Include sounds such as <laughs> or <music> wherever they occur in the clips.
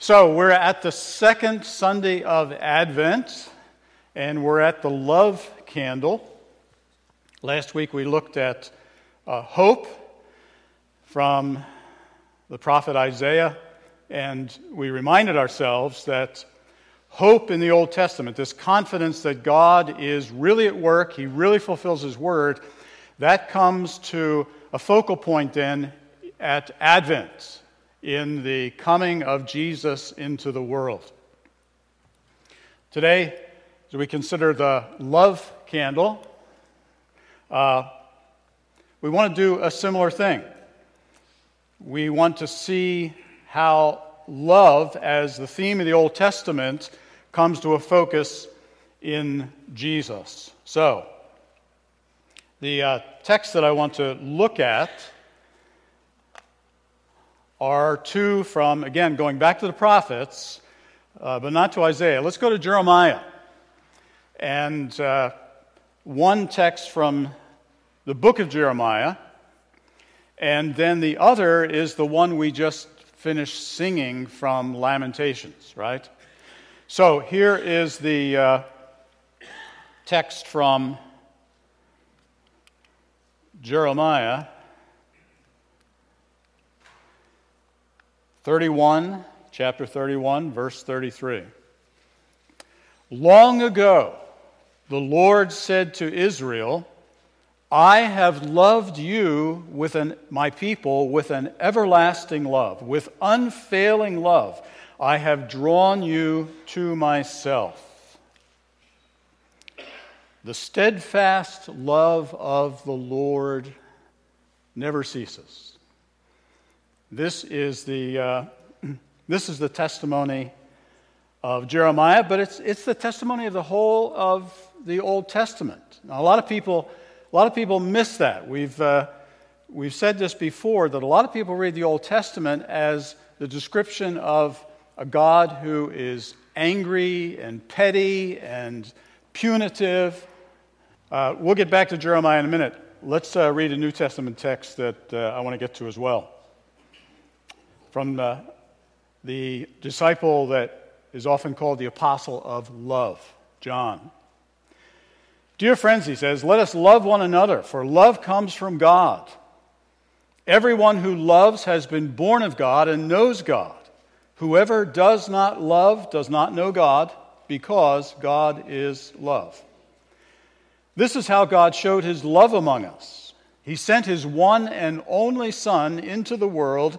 So, we're at the second Sunday of Advent, and we're at the love candle. Last week we looked at uh, hope from the prophet Isaiah, and we reminded ourselves that hope in the Old Testament, this confidence that God is really at work, He really fulfills His word, that comes to a focal point then at Advent in the coming of Jesus into the world. Today, as we consider the love candle, uh, we want to do a similar thing. We want to see how love, as the theme of the Old Testament, comes to a focus in Jesus. So, the uh, text that I want to look at are two from, again, going back to the prophets, uh, but not to Isaiah. Let's go to Jeremiah. And uh, one text from the book of Jeremiah, and then the other is the one we just finished singing from Lamentations, right? So here is the uh, text from Jeremiah 31, chapter 31, verse 33. Long ago, the Lord said to Israel, I have loved you with an, my people with an everlasting love, with unfailing love. I have drawn you to myself. The steadfast love of the Lord never ceases. This is the, uh, <clears throat> this is the testimony of Jeremiah, but it's, it's the testimony of the whole of the Old Testament. Now, a lot of people, a lot of people miss that. We've, uh, we've said this before that a lot of people read the Old Testament as the description of a God who is angry and petty and punitive. Uh, we'll get back to Jeremiah in a minute. Let's uh, read a New Testament text that uh, I want to get to as well from the, the disciple that is often called the apostle of love, John. Dear friends, he says, let us love one another, for love comes from God. Everyone who loves has been born of God and knows God. Whoever does not love does not know God, because God is love. This is how God showed his love among us. He sent his one and only Son into the world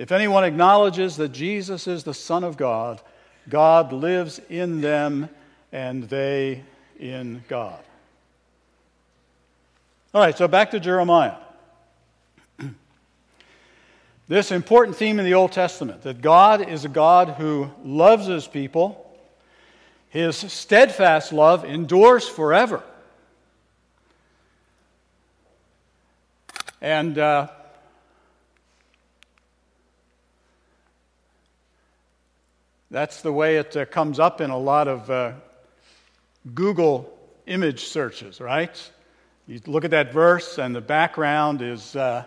If anyone acknowledges that Jesus is the Son of God, God lives in them and they in God. All right, so back to Jeremiah. <clears throat> this important theme in the Old Testament that God is a God who loves his people, his steadfast love endures forever. And uh, That's the way it uh, comes up in a lot of uh, Google image searches, right? You look at that verse, and the background is uh,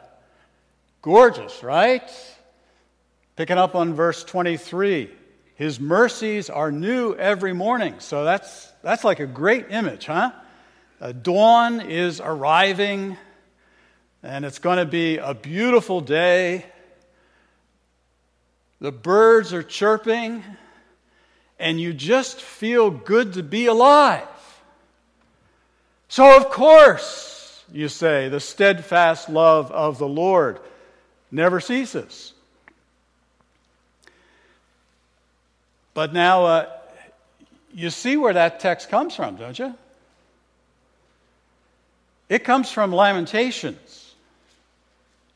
gorgeous, right? Picking up on verse 23. His mercies are new every morning. So that's, that's like a great image, huh? dawn is arriving, and it's going to be a beautiful day. The birds are chirping, and you just feel good to be alive. So, of course, you say, the steadfast love of the Lord never ceases. But now, uh, you see where that text comes from, don't you? It comes from Lamentations,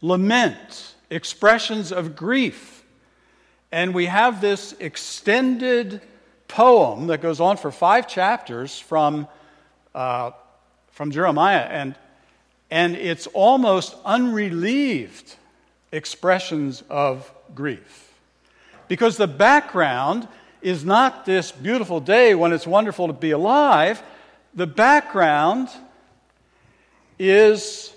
lament, expressions of grief and we have this extended poem that goes on for five chapters from, uh, from Jeremiah, and, and it's almost unrelieved expressions of grief. Because the background is not this beautiful day when it's wonderful to be alive, the background is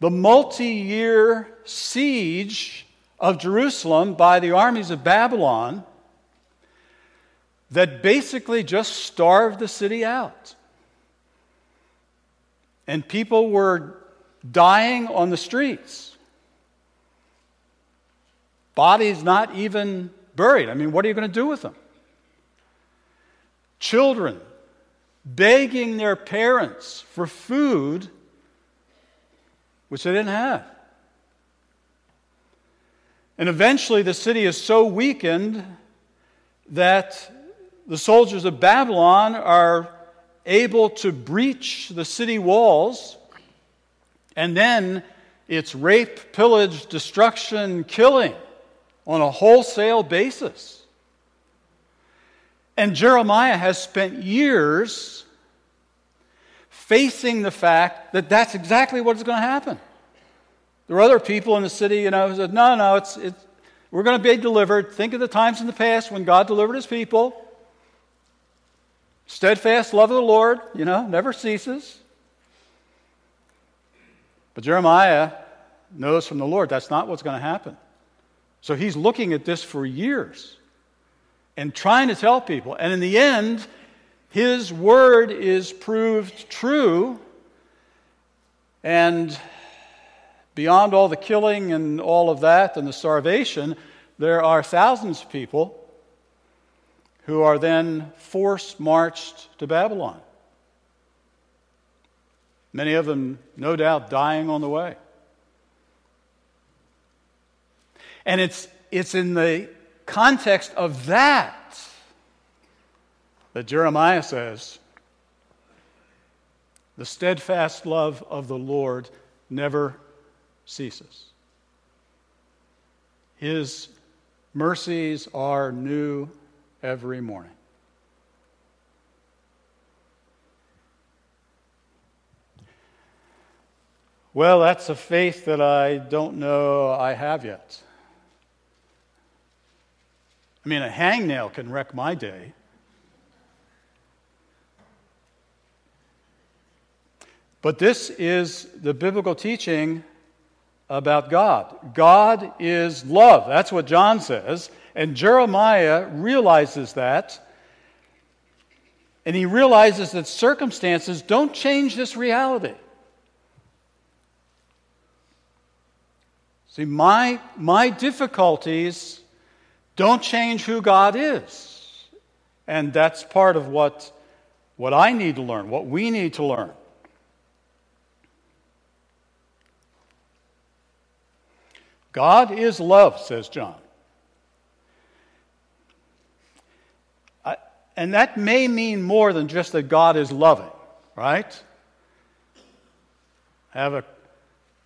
the multi year siege of Jerusalem by the armies of Babylon that basically just starved the city out. And people were dying on the streets. Bodies not even buried. I mean, what are you going to do with them? Children begging their parents for food which they didn't have. And eventually, the city is so weakened that the soldiers of Babylon are able to breach the city walls, and then it's rape, pillage, destruction, killing on a wholesale basis. And Jeremiah has spent years facing the fact that that's exactly what is going to happen. There were other people in the city, you know, who said, no, no, it's, it's, we're going to be delivered. Think of the times in the past when God delivered his people. Steadfast love of the Lord, you know, never ceases. But Jeremiah knows from the Lord that's not what's going to happen. So he's looking at this for years and trying to tell people. And in the end, his word is proved true. And beyond all the killing and all of that and the starvation, there are thousands of people who are then force marched to Babylon. Many of them, no doubt, dying on the way. And it's, it's in the context of that that Jeremiah says, The steadfast love of the Lord never ceases. His mercies are new every morning. Well, that's a faith that I don't know I have yet. I mean, a hangnail can wreck my day. But this is the biblical teaching about God. God is love. That's what John says. And Jeremiah realizes that. And he realizes that circumstances don't change this reality. See, my, my difficulties don't change who God is. And that's part of what, what I need to learn, what we need to learn. God is love, says John. I, and that may mean more than just that God is loving, right? I have a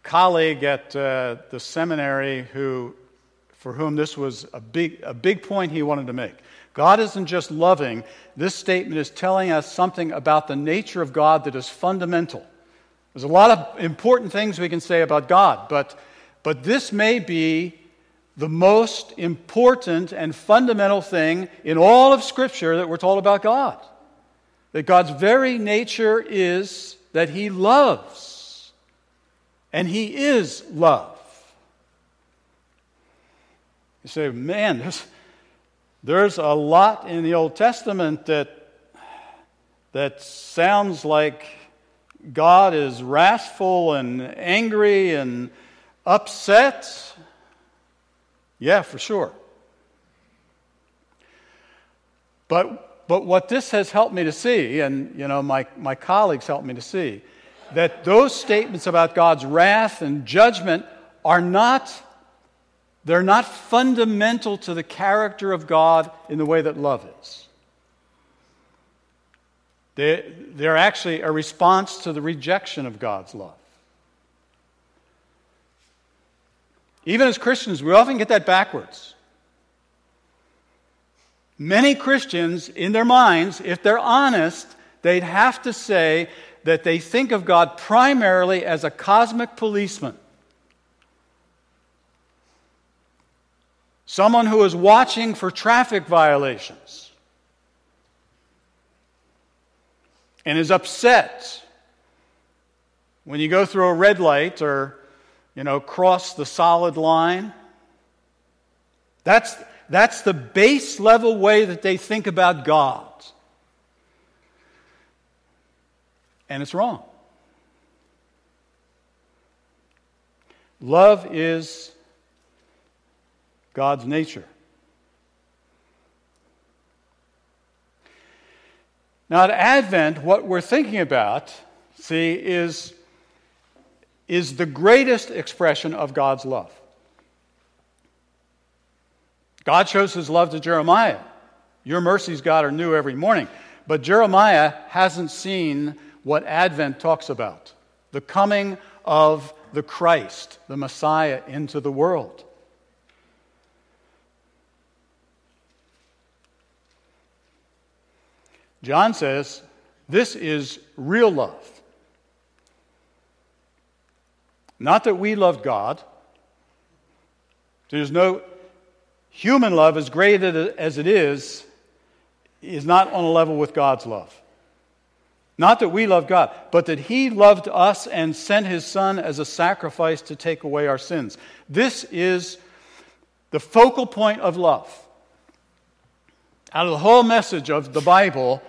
colleague at uh, the seminary who, for whom this was a big, a big point he wanted to make. God isn't just loving, this statement is telling us something about the nature of God that is fundamental. There's a lot of important things we can say about God, but but this may be the most important and fundamental thing in all of Scripture that we're told about God. That God's very nature is that He loves, and He is love. You say, man, there's, there's a lot in the Old Testament that, that sounds like God is wrathful and angry and Upset? Yeah, for sure. But, but what this has helped me to see, and you know, my, my colleagues helped me to see, that those statements about God's wrath and judgment are not, they're not fundamental to the character of God in the way that love is. They, they're actually a response to the rejection of God's love. Even as Christians, we often get that backwards. Many Christians, in their minds, if they're honest, they'd have to say that they think of God primarily as a cosmic policeman. Someone who is watching for traffic violations and is upset when you go through a red light or, you know, cross the solid line. That's, that's the base level way that they think about God. And it's wrong. Love is God's nature. Now, at Advent, what we're thinking about, see, is, is the greatest expression of God's love. God shows his love to Jeremiah. Your mercies, God, are new every morning. But Jeremiah hasn't seen what Advent talks about the coming of the Christ, the Messiah, into the world. John says this is real love. Not that we loved God. There's no human love, as great as it is, is not on a level with God's love. Not that we love God, but that He loved us and sent His Son as a sacrifice to take away our sins. This is the focal point of love. Out of the whole message of the Bible,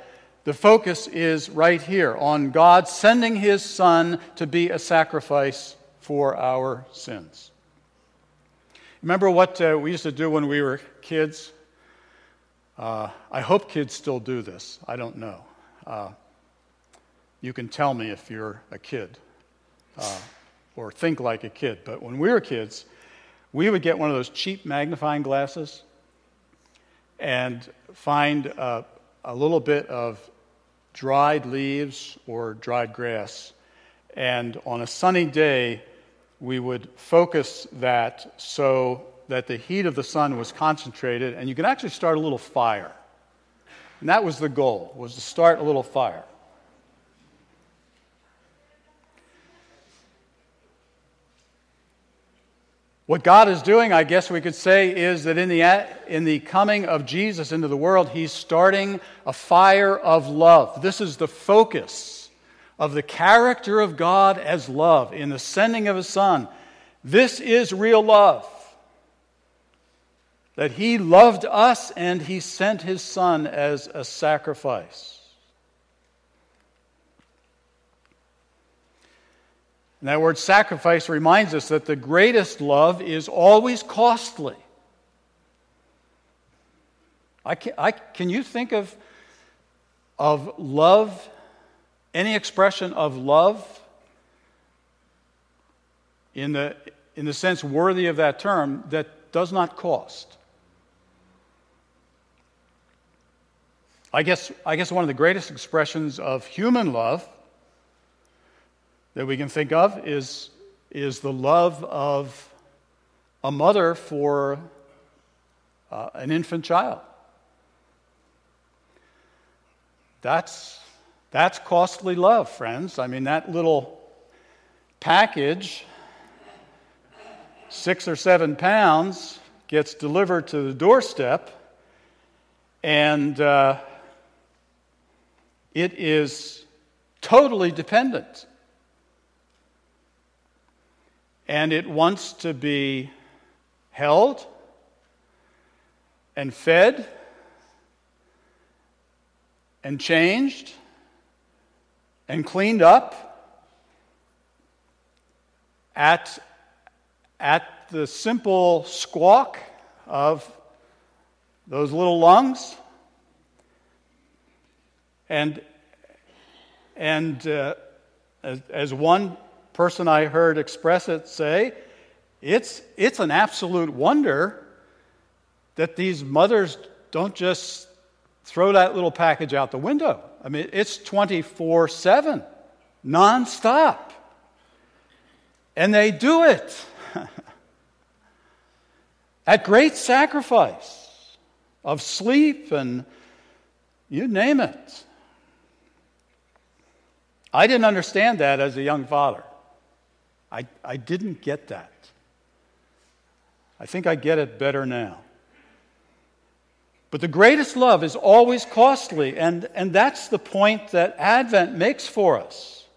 the focus is right here on God sending His Son to be a sacrifice for our sins. Remember what uh, we used to do when we were kids? Uh, I hope kids still do this. I don't know. Uh, you can tell me if you're a kid uh, or think like a kid. But when we were kids, we would get one of those cheap magnifying glasses and find a, a little bit of dried leaves or dried grass. And on a sunny day, we would focus that so that the heat of the sun was concentrated and you could actually start a little fire. And that was the goal, was to start a little fire. What God is doing, I guess we could say, is that in the, in the coming of Jesus into the world, He's starting a fire of love. This is the focus of the character of God as love in the sending of His Son. This is real love. That He loved us and He sent His Son as a sacrifice. And that word sacrifice reminds us that the greatest love is always costly. I can, I, can you think of, of love any expression of love in the, in the sense worthy of that term that does not cost. I guess, I guess one of the greatest expressions of human love that we can think of is, is the love of a mother for uh, an infant child. That's that's costly love, friends. I mean, that little package, six or seven pounds, gets delivered to the doorstep, and uh, it is totally dependent. And it wants to be held and fed and changed and cleaned up at, at the simple squawk of those little lungs. And, and uh, as, as one person I heard express it say, it's, it's an absolute wonder that these mothers don't just throw that little package out the window. I mean, it's 24 7, nonstop. And they do it <laughs> at great sacrifice. of sleep, and you name it. I didn't understand that as a young father. I, I didn't get that. I think I get it better now. But the greatest love is always costly, and, and that's the point that Advent makes for us.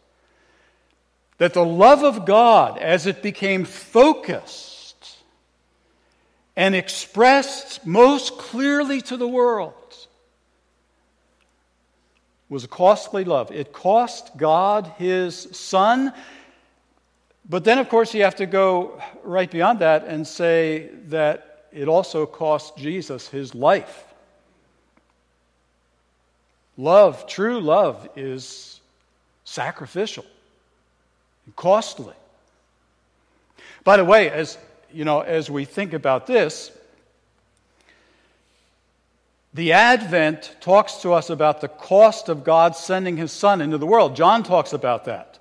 That the love of God, as it became focused and expressed most clearly to the world, was a costly love. It cost God his son. But then, of course, you have to go right beyond that and say that it also cost Jesus his life. Love, true love, is sacrificial and costly. By the way, as you know, as we think about this, the Advent talks to us about the cost of God sending his Son into the world. John talks about that.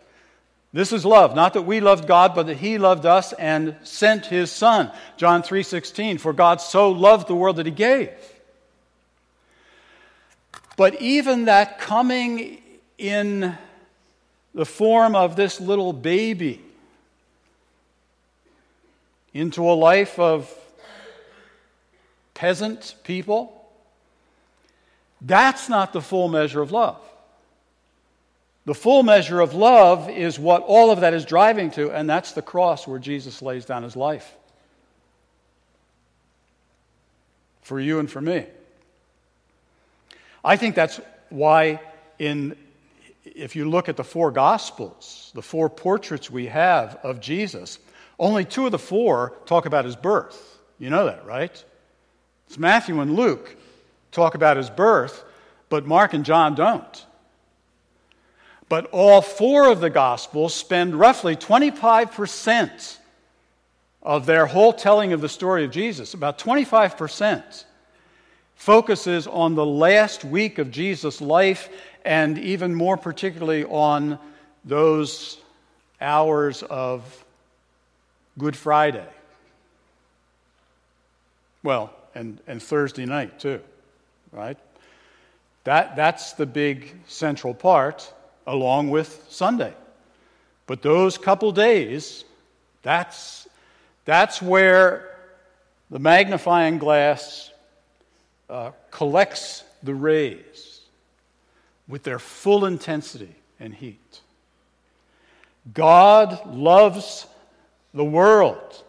This is love, not that we loved God, but that he loved us and sent his Son. John 3:16, for God so loved the world that he gave. But even that coming in the form of this little baby into a life of peasant people, that's not the full measure of love. The full measure of love is what all of that is driving to, and that's the cross where Jesus lays down his life for you and for me. I think that's why, in, if you look at the four Gospels, the four portraits we have of Jesus, only two of the four talk about his birth. You know that, right? It's Matthew and Luke talk about his birth, but Mark and John don't. But all four of the Gospels spend roughly 25% of their whole telling of the story of Jesus, about 25%, focuses on the last week of Jesus' life and even more particularly on those hours of Good Friday. Well, and, and Thursday night too, right? That, that's the big central part, along with Sunday. But those couple days, that's, that's where the magnifying glass uh, collects the rays with their full intensity and heat. God loves the world.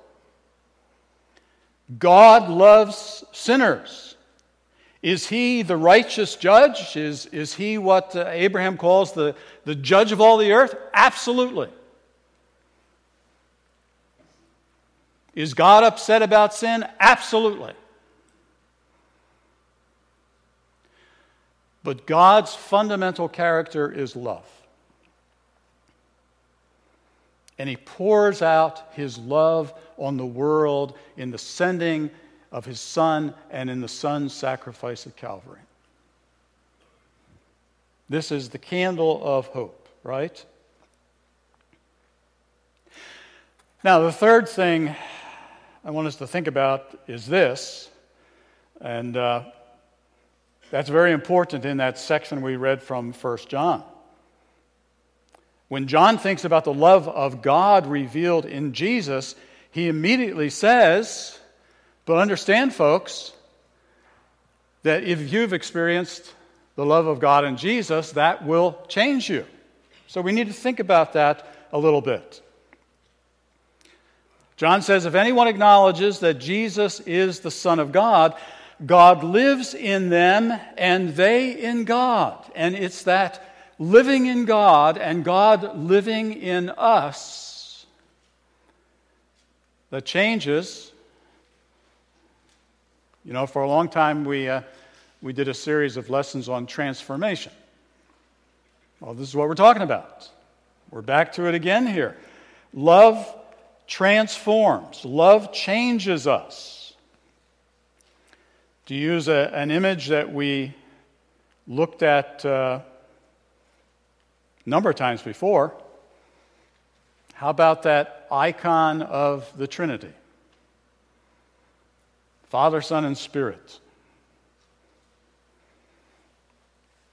God loves sinners. Is he the righteous judge? Is, is he what uh, Abraham calls the, the judge of all the earth? Absolutely. Is God upset about sin? Absolutely. But God's fundamental character is love. And He pours out His love on the world in the sending of His Son and in the Son's sacrifice at Calvary. This is the candle of hope, right? Now, the third thing I want us to think about is this, and uh, that's very important in that section we read from 1 John. When John thinks about the love of God revealed in Jesus, he immediately says, But understand, folks, that if you've experienced the love of God in Jesus, that will change you. So we need to think about that a little bit. John says, If anyone acknowledges that Jesus is the Son of God, God lives in them and they in God. And it's that living in God and God living in us that changes. You know, for a long time we, uh, we did a series of lessons on transformation. Well, this is what we're talking about. We're back to it again here. Love transforms, love changes us. To use a, an image that we looked at uh, a number of times before, how about that icon of the Trinity? Father, Son, and Spirit.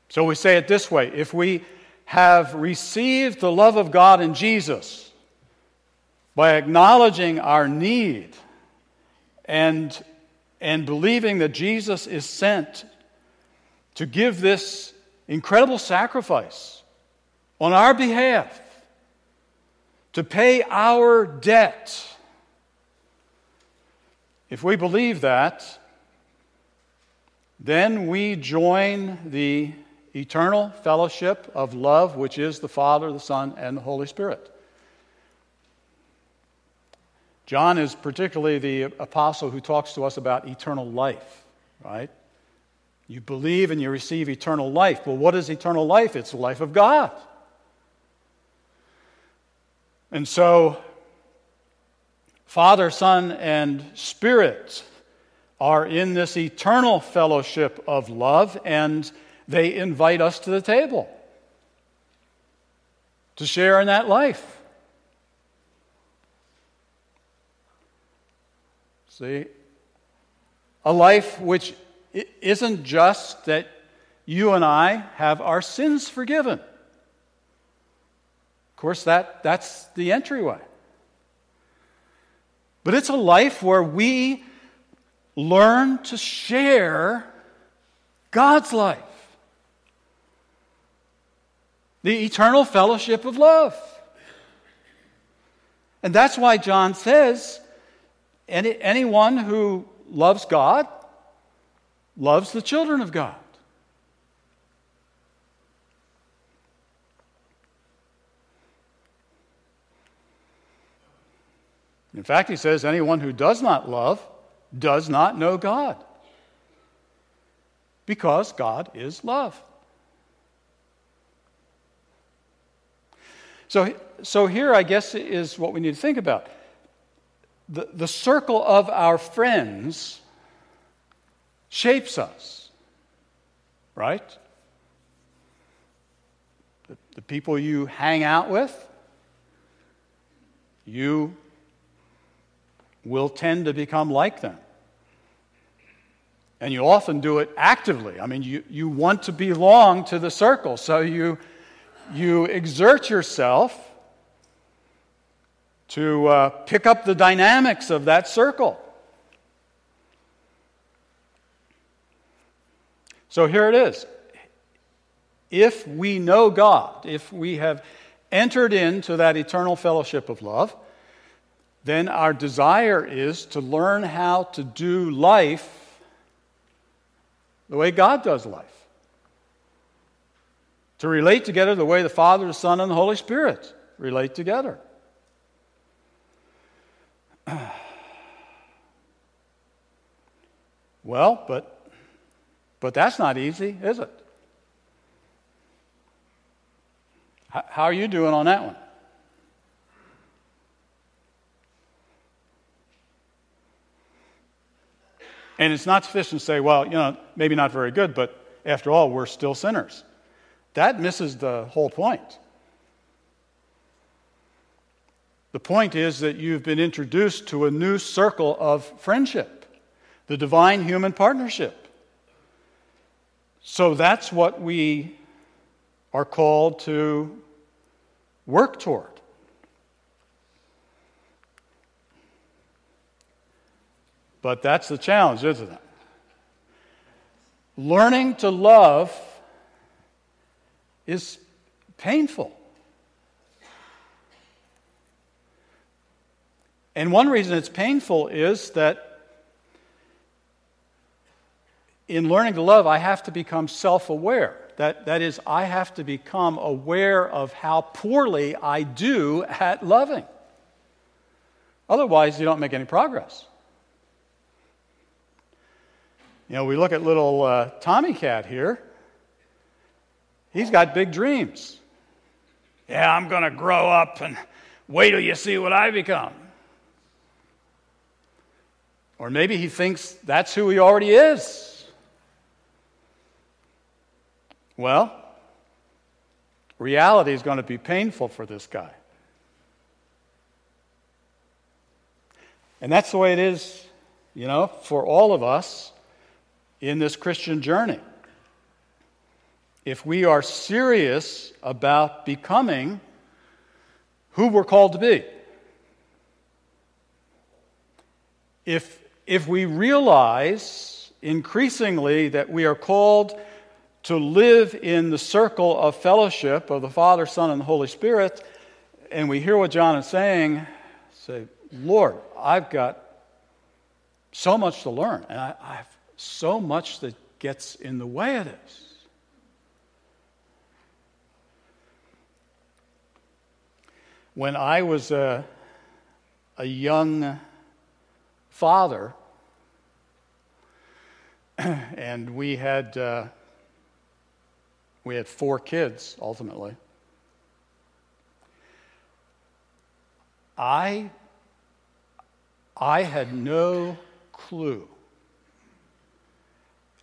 So we say it this way if we have received the love of God in Jesus by acknowledging our need and, and believing that Jesus is sent to give this incredible sacrifice on our behalf, to pay our debt. If we believe that, then we join the eternal fellowship of love, which is the Father, the Son, and the Holy Spirit. John is particularly the apostle who talks to us about eternal life, right? You believe and you receive eternal life. Well, what is eternal life? It's the life of God. And so, Father, Son, and Spirit are in this eternal fellowship of love, and they invite us to the table to share in that life. See? A life which isn't just that you and I have our sins forgiven. Of course, that, that's the entryway. But it's a life where we learn to share God's life, the eternal fellowship of love. And that's why John says any, anyone who loves God loves the children of God. In fact, he says, anyone who does not love does not know God. Because God is love. So, so here, I guess, is what we need to think about the, the circle of our friends shapes us, right? The, the people you hang out with, you will tend to become like them. And you often do it actively. I mean, you, you want to belong to the circle, so you, you exert yourself to uh, pick up the dynamics of that circle. So here it is. If we know God, if we have entered into that eternal fellowship of love, then our desire is to learn how to do life the way God does life. To relate together the way the Father, the Son, and the Holy Spirit relate together. <clears throat> well, but, but that's not easy, is it? How are you doing on that one? And it's not sufficient to say, well, you know, maybe not very good, but after all, we're still sinners. That misses the whole point. The point is that you've been introduced to a new circle of friendship, the divine human partnership. So that's what we are called to work toward. But that's the challenge, isn't it? Learning to love is painful. And one reason it's painful is that in learning to love, I have to become self aware. That, that is, I have to become aware of how poorly I do at loving. Otherwise, you don't make any progress. You know, we look at little uh, Tommy Cat here. He's got big dreams. Yeah, I'm going to grow up and wait till you see what I become. Or maybe he thinks that's who he already is. Well, reality is going to be painful for this guy. And that's the way it is, you know, for all of us in this Christian journey. if we are serious about becoming who we're called to be. If, if we realize increasingly that we are called to live in the circle of fellowship of the Father, Son, and the Holy Spirit, and we hear what John is saying, say, Lord, I've got so much to learn, and I, I have so much that gets in the way of this. When I was a, a young father, <clears throat> and we had uh, we had four kids ultimately. I I had no clue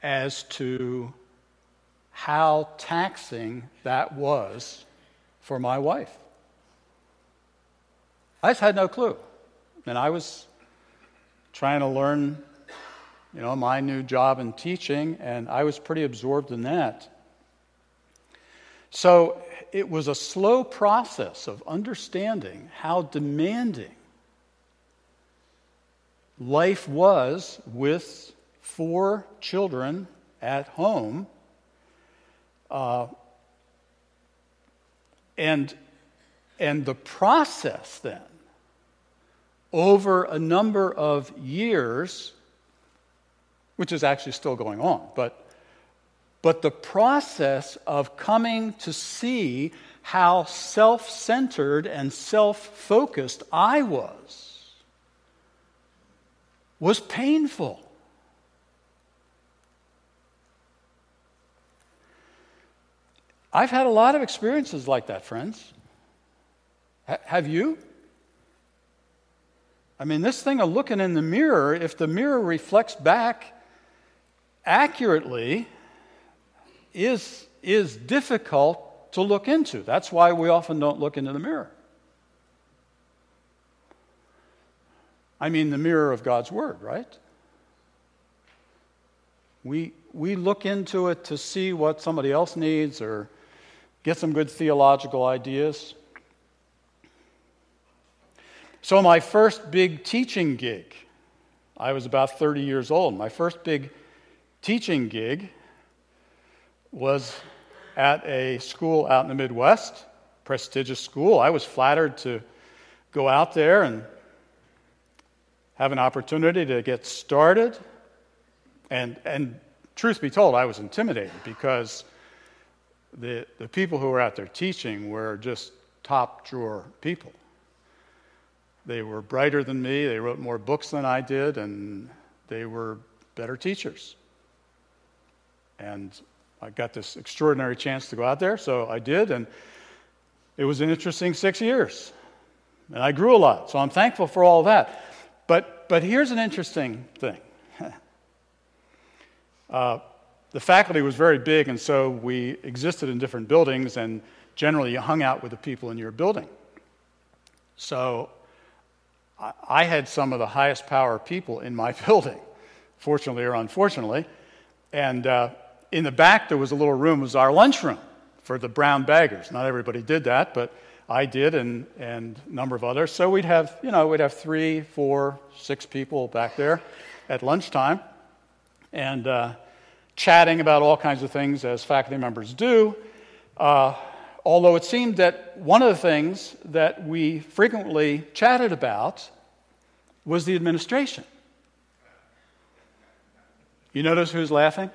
as to how taxing that was for my wife. I just had no clue. And I was trying to learn, you know, my new job in teaching, and I was pretty absorbed in that. So it was a slow process of understanding how demanding life was with four children at home. Uh, and, and the process then, over a number of years, which is actually still going on, but, but the process of coming to see how self centered and self focused I was was painful. I've had a lot of experiences like that, friends. H- have you? I mean, this thing of looking in the mirror, if the mirror reflects back accurately, is, is difficult to look into. That's why we often don't look into the mirror. I mean, the mirror of God's Word, right? We, we look into it to see what somebody else needs or get some good theological ideas. So, my first big teaching gig, I was about 30 years old. My first big teaching gig was at a school out in the Midwest, prestigious school. I was flattered to go out there and have an opportunity to get started. And, and truth be told, I was intimidated because the, the people who were out there teaching were just top drawer people. They were brighter than me, they wrote more books than I did, and they were better teachers. And I got this extraordinary chance to go out there, so I did, and it was an interesting six years. And I grew a lot, so I'm thankful for all that. But, but here's an interesting thing. <laughs> uh, the faculty was very big, and so we existed in different buildings, and generally you hung out with the people in your building. So I, had some of the highest power people in my <laughs> building, fortunately or unfortunately. And uh, in the back, there was a little room, was our lunchroom for the brown baggers. Not everybody did that, but I did and, and a number of others. So we'd have, you know, we'd have three, four, six people back there at lunchtime and uh, chatting about all kinds of things as faculty members do. Uh, although it seemed that one of the things that we frequently chatted about was the administration. You notice who's laughing?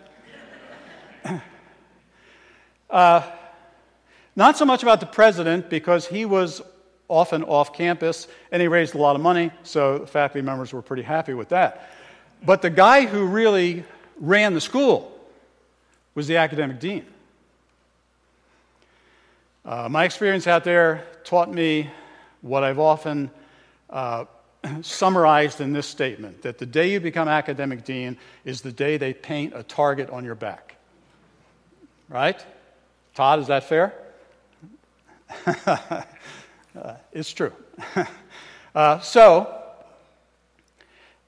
<clears throat> uh, not so much about the president, because he was often off campus and he raised a lot of money, so the faculty members were pretty happy with that. But the guy who really ran the school was the academic dean. Uh, my experience out there taught me what I've often uh, <clears throat> summarized in this statement that the day you become academic dean is the day they paint a target on your back. Right? Todd, is that fair? <laughs> uh, it's true. <laughs> uh, so,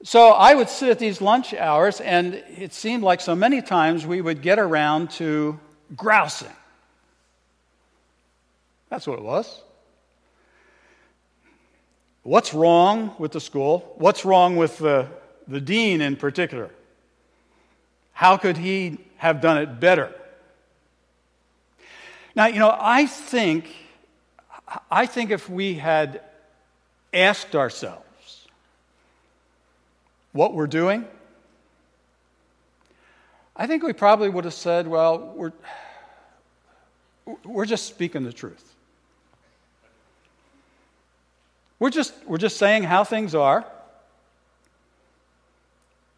so I would sit at these lunch hours, and it seemed like so many times we would get around to grousing. That's what it was. What's wrong with the school? What's wrong with the, the dean in particular? How could he have done it better? Now, you know, I think, I think if we had asked ourselves what we're doing, I think we probably would have said, well, we're, we're just speaking the truth. We're just, we're just saying how things are.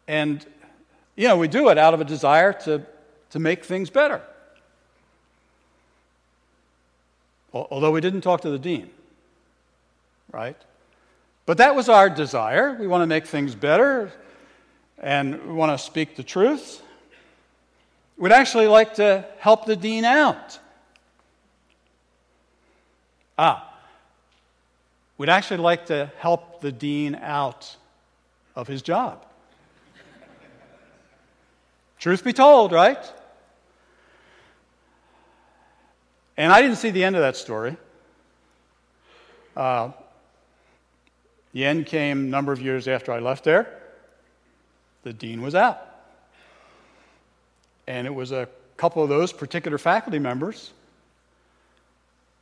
And, you know, we do it out of a desire to, to make things better. Although we didn't talk to the dean, right? But that was our desire. We want to make things better and we want to speak the truth. We'd actually like to help the dean out. Ah, we'd actually like to help the dean out of his job. Truth be told, right? And I didn't see the end of that story. Uh, the end came a number of years after I left there. The dean was out. And it was a couple of those particular faculty members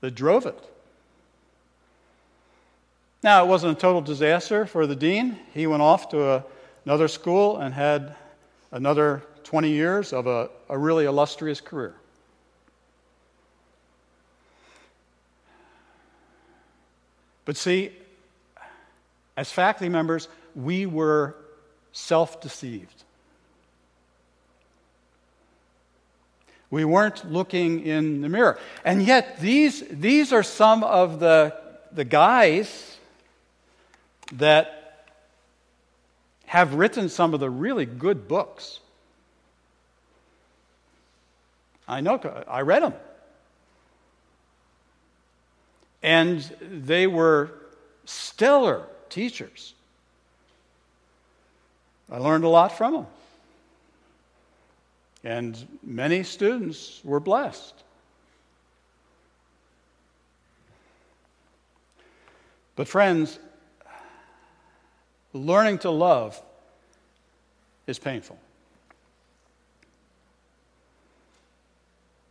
that drove it. Now, it wasn't a total disaster for the dean. He went off to a, another school and had another 20 years of a, a really illustrious career. But see, as faculty members, we were self deceived. We weren't looking in the mirror. And yet, these, these are some of the, the guys that have written some of the really good books. I know, I read them. And they were stellar teachers. I learned a lot from them. And many students were blessed. But, friends, learning to love is painful.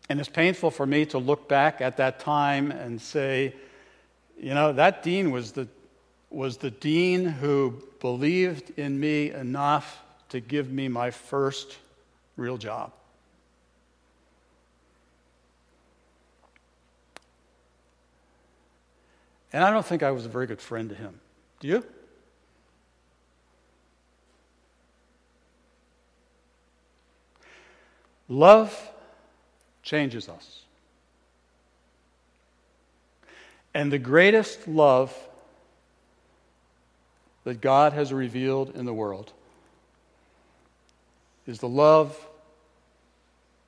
And it's painful for me to look back at that time and say, you know, that dean was the, was the dean who believed in me enough to give me my first real job. And I don't think I was a very good friend to him. Do you? Love changes us. And the greatest love that God has revealed in the world is the love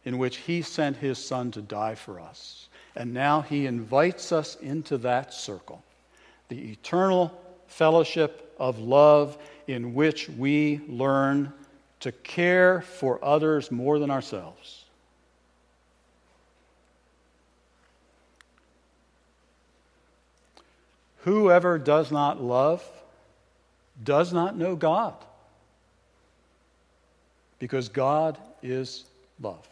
in which He sent His Son to die for us. And now He invites us into that circle, the eternal fellowship of love in which we learn to care for others more than ourselves. Whoever does not love does not know God because God is love.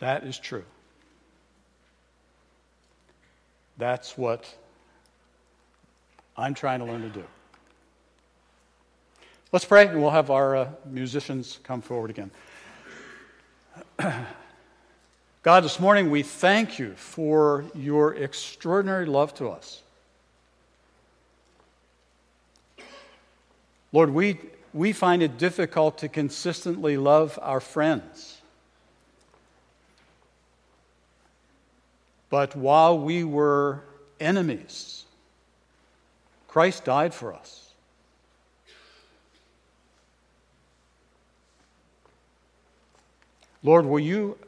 That is true. That's what I'm trying to learn to do. Let's pray, and we'll have our uh, musicians come forward again. <clears throat> God, this morning we thank you for your extraordinary love to us. Lord, we, we find it difficult to consistently love our friends. But while we were enemies, Christ died for us. Lord, will you,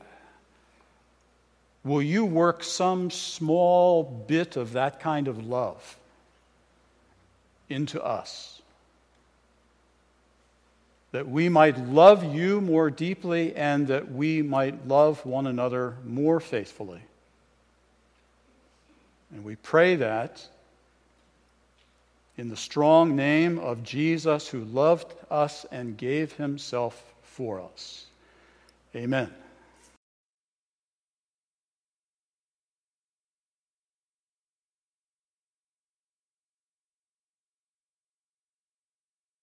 will you work some small bit of that kind of love into us? that we might love you more deeply and that we might love one another more faithfully. And we pray that in the strong name of Jesus, who loved us and gave himself for us. Amen.